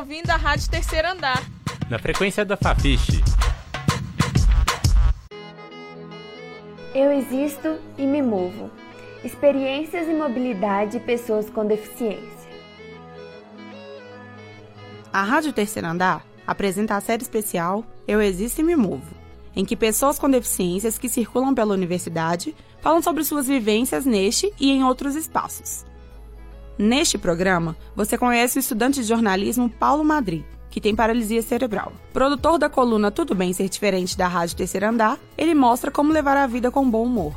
ouvindo a Rádio Terceiro Andar. Na frequência da Fafiche. Eu existo e me movo. Experiências e mobilidade de pessoas com deficiência. A Rádio Terceiro Andar apresenta a série especial Eu Existo e Me Movo, em que pessoas com deficiências que circulam pela universidade falam sobre suas vivências neste e em outros espaços. Neste programa, você conhece o estudante de jornalismo Paulo Madri, que tem paralisia cerebral. Produtor da coluna Tudo Bem Ser Diferente da Rádio Terceiro Andar, ele mostra como levar a vida com bom humor.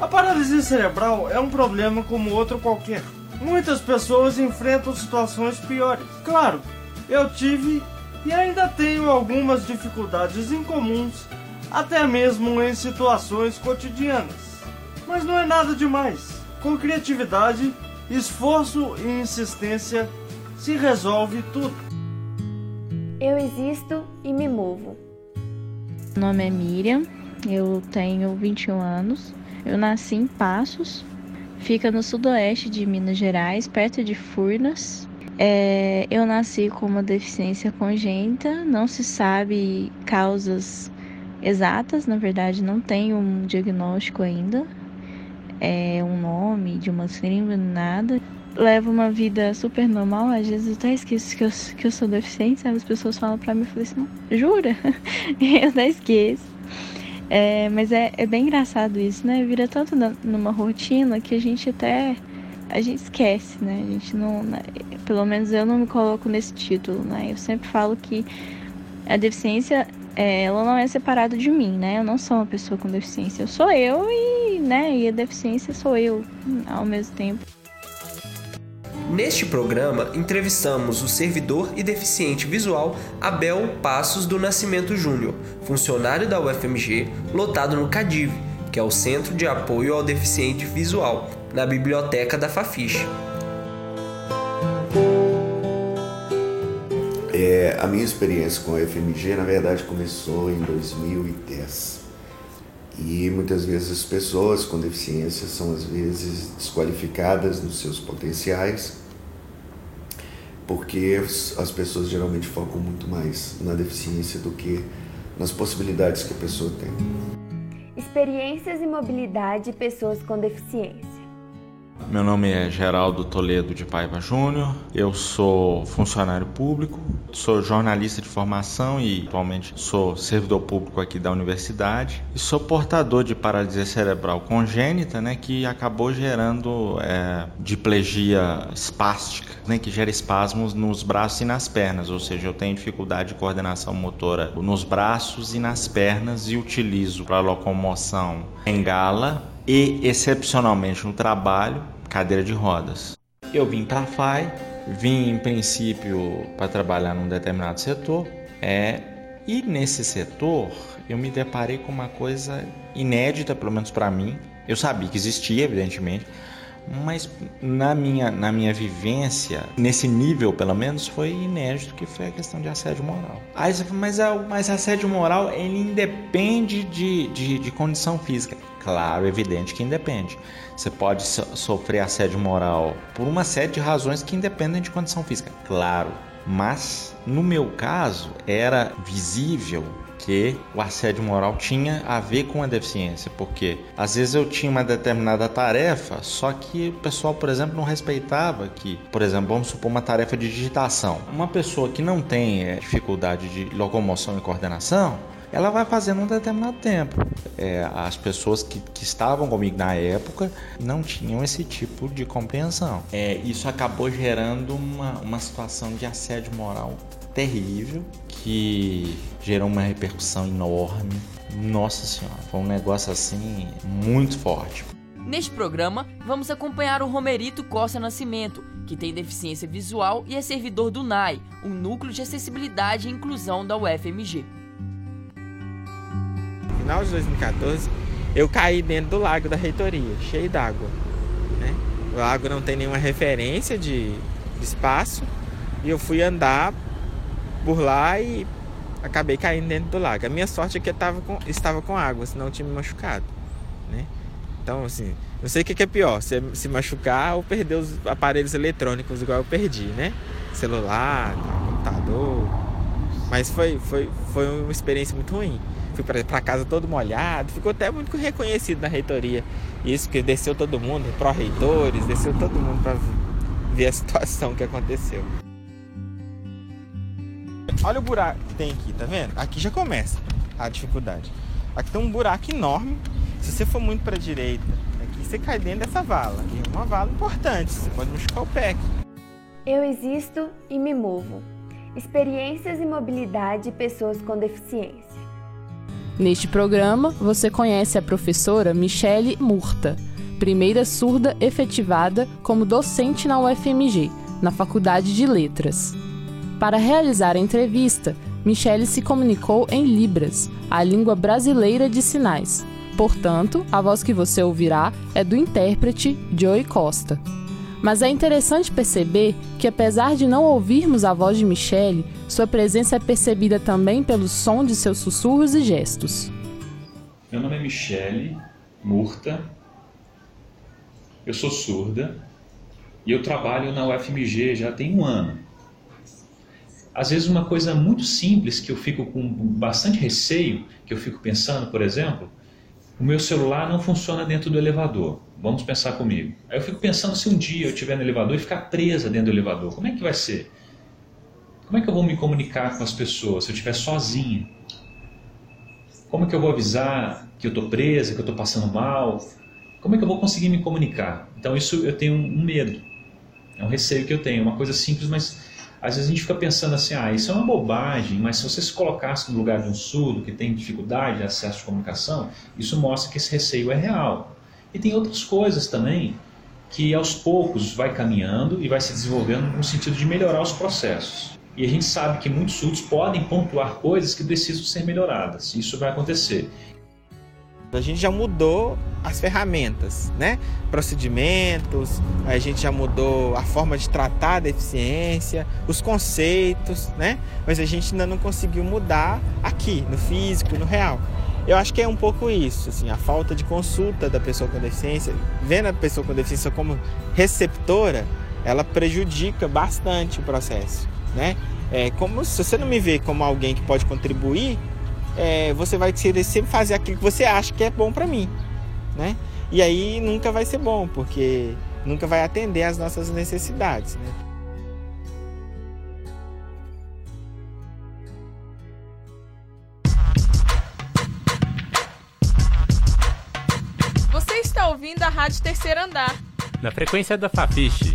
A paralisia cerebral é um problema como outro qualquer. Muitas pessoas enfrentam situações piores. Claro, eu tive e ainda tenho algumas dificuldades incomuns, até mesmo em situações cotidianas. Mas não é nada demais. Com criatividade, esforço e insistência se resolve tudo. Eu existo e me movo. Meu nome é Miriam, eu tenho 21 anos. Eu nasci em Passos, fica no sudoeste de Minas Gerais, perto de Furnas. É, eu nasci com uma deficiência congênita, não se sabe causas exatas, na verdade, não tem um diagnóstico ainda, é um nome de uma síndrome, nada. Levo uma vida super normal, às vezes até esqueço que eu, que eu sou deficiente, sabe? As pessoas falam pra mim, eu falei assim, jura? eu até esqueço. É, mas é, é bem engraçado isso, né? Vira tanto numa rotina que a gente até a gente esquece, né? A gente não, né? pelo menos eu não me coloco nesse título, né? Eu sempre falo que a deficiência, é, ela não é separada de mim, né? Eu não sou uma pessoa com deficiência, eu sou eu e, né? E a deficiência sou eu ao mesmo tempo. Neste programa, entrevistamos o servidor e deficiente visual Abel Passos do Nascimento Júnior, funcionário da UFMG, lotado no CADIV, que é o Centro de Apoio ao Deficiente Visual, na biblioteca da Fafiche. É, a minha experiência com a FMG, na verdade, começou em 2010. E muitas vezes as pessoas com deficiência são às vezes desqualificadas nos seus potenciais, porque as pessoas geralmente focam muito mais na deficiência do que nas possibilidades que a pessoa tem. Experiências e mobilidade de pessoas com deficiência. Meu nome é Geraldo Toledo de Paiva Júnior, eu sou funcionário público, sou jornalista de formação e atualmente sou servidor público aqui da universidade. E sou portador de paralisia cerebral congênita, né, que acabou gerando é, diplegia espástica, né, que gera espasmos nos braços e nas pernas, ou seja, eu tenho dificuldade de coordenação motora nos braços e nas pernas e utilizo para locomoção engala e excepcionalmente no trabalho cadeira de rodas. Eu vim para a FAI, vim em princípio para trabalhar num determinado setor, é, e nesse setor eu me deparei com uma coisa inédita, pelo menos para mim. Eu sabia que existia, evidentemente, mas na minha, na minha vivência, nesse nível pelo menos, foi inédito que foi a questão de assédio moral. Aí você fala, mas, mas assédio moral ele independe de, de, de condição física. Claro, evidente que independe. Você pode so sofrer assédio moral por uma série de razões que independem de condição física. Claro. Mas no meu caso era visível que o assédio moral tinha a ver com a deficiência, porque às vezes eu tinha uma determinada tarefa, só que o pessoal, por exemplo, não respeitava que, por exemplo, vamos supor uma tarefa de digitação. Uma pessoa que não tem é, dificuldade de locomoção e coordenação, ela vai fazendo um determinado tempo. É, as pessoas que, que, estavam comigo na época não tinham esse tipo de compreensão. É, isso acabou gerando uma, uma situação de assédio moral terrível que gerou uma repercussão enorme. Nossa Senhora, foi um negócio assim muito forte. Neste programa, vamos acompanhar o Romerito Costa Nascimento, que tem deficiência visual e é servidor do NAI, o Núcleo de Acessibilidade e Inclusão da UFMG. Final de 2014, eu caí dentro do lago da reitoria, cheio d'água. Né? O lago não tem nenhuma referência de espaço e eu fui andar por lá e acabei caindo dentro do lago. A minha sorte é que eu tava com, estava com água, senão eu tinha me machucado, né? Então, assim, não sei o que é pior, se, se machucar ou perder os aparelhos eletrônicos igual eu perdi, né? Celular, elevador. Mas foi, foi, foi uma experiência muito ruim. Fui para casa todo molhado, ficou até muito reconhecido na reitoria. Isso que desceu todo mundo, pró-reitores, desceu todo mundo para ver a situação que aconteceu. Olha o buraco que tem aqui, tá vendo? Aqui já começa a dificuldade. Aqui tem um buraco enorme. Se você for muito para a direita, aqui você cai dentro dessa vala. É uma vala importante, você pode machucar o pé aqui. Eu existo e me movo. Experiências e mobilidade de pessoas com deficiência. Neste programa, você conhece a professora Michele Murta, primeira surda efetivada como docente na UFMG, na Faculdade de Letras. Para realizar a entrevista, Michele se comunicou em Libras, a língua brasileira de sinais. Portanto, a voz que você ouvirá é do intérprete Joey Costa. Mas é interessante perceber que, apesar de não ouvirmos a voz de Michele, sua presença é percebida também pelo som de seus sussurros e gestos. Meu nome é Michele Murta, eu sou surda e eu trabalho na UFMG já tem um ano. Às vezes uma coisa muito simples que eu fico com bastante receio, que eu fico pensando, por exemplo, o meu celular não funciona dentro do elevador. Vamos pensar comigo. Aí eu fico pensando se um dia eu estiver no elevador e ficar presa dentro do elevador, como é que vai ser? Como é que eu vou me comunicar com as pessoas se eu estiver sozinha? Como é que eu vou avisar que eu estou presa, que eu estou passando mal? Como é que eu vou conseguir me comunicar? Então isso eu tenho um medo, é um receio que eu tenho, uma coisa simples, mas às vezes a gente fica pensando assim, ah, isso é uma bobagem, mas se você se colocasse no lugar de um surdo que tem dificuldade de acesso de comunicação, isso mostra que esse receio é real. E tem outras coisas também que aos poucos vai caminhando e vai se desenvolvendo no sentido de melhorar os processos. E a gente sabe que muitos surdos podem pontuar coisas que precisam ser melhoradas. Isso vai acontecer. A gente já mudou as ferramentas, né? Procedimentos, a gente já mudou a forma de tratar a deficiência, os conceitos, né? Mas a gente ainda não conseguiu mudar aqui, no físico, no real. Eu acho que é um pouco isso, assim, a falta de consulta da pessoa com deficiência, vendo a pessoa com deficiência como receptora, ela prejudica bastante o processo, né? É como se você não me vê como alguém que pode contribuir, é, você vai querer sempre fazer aquilo que você acha que é bom para mim, né? E aí nunca vai ser bom, porque nunca vai atender às nossas necessidades, né? Você está ouvindo a Rádio Terceiro Andar. Na frequência da Fafiche.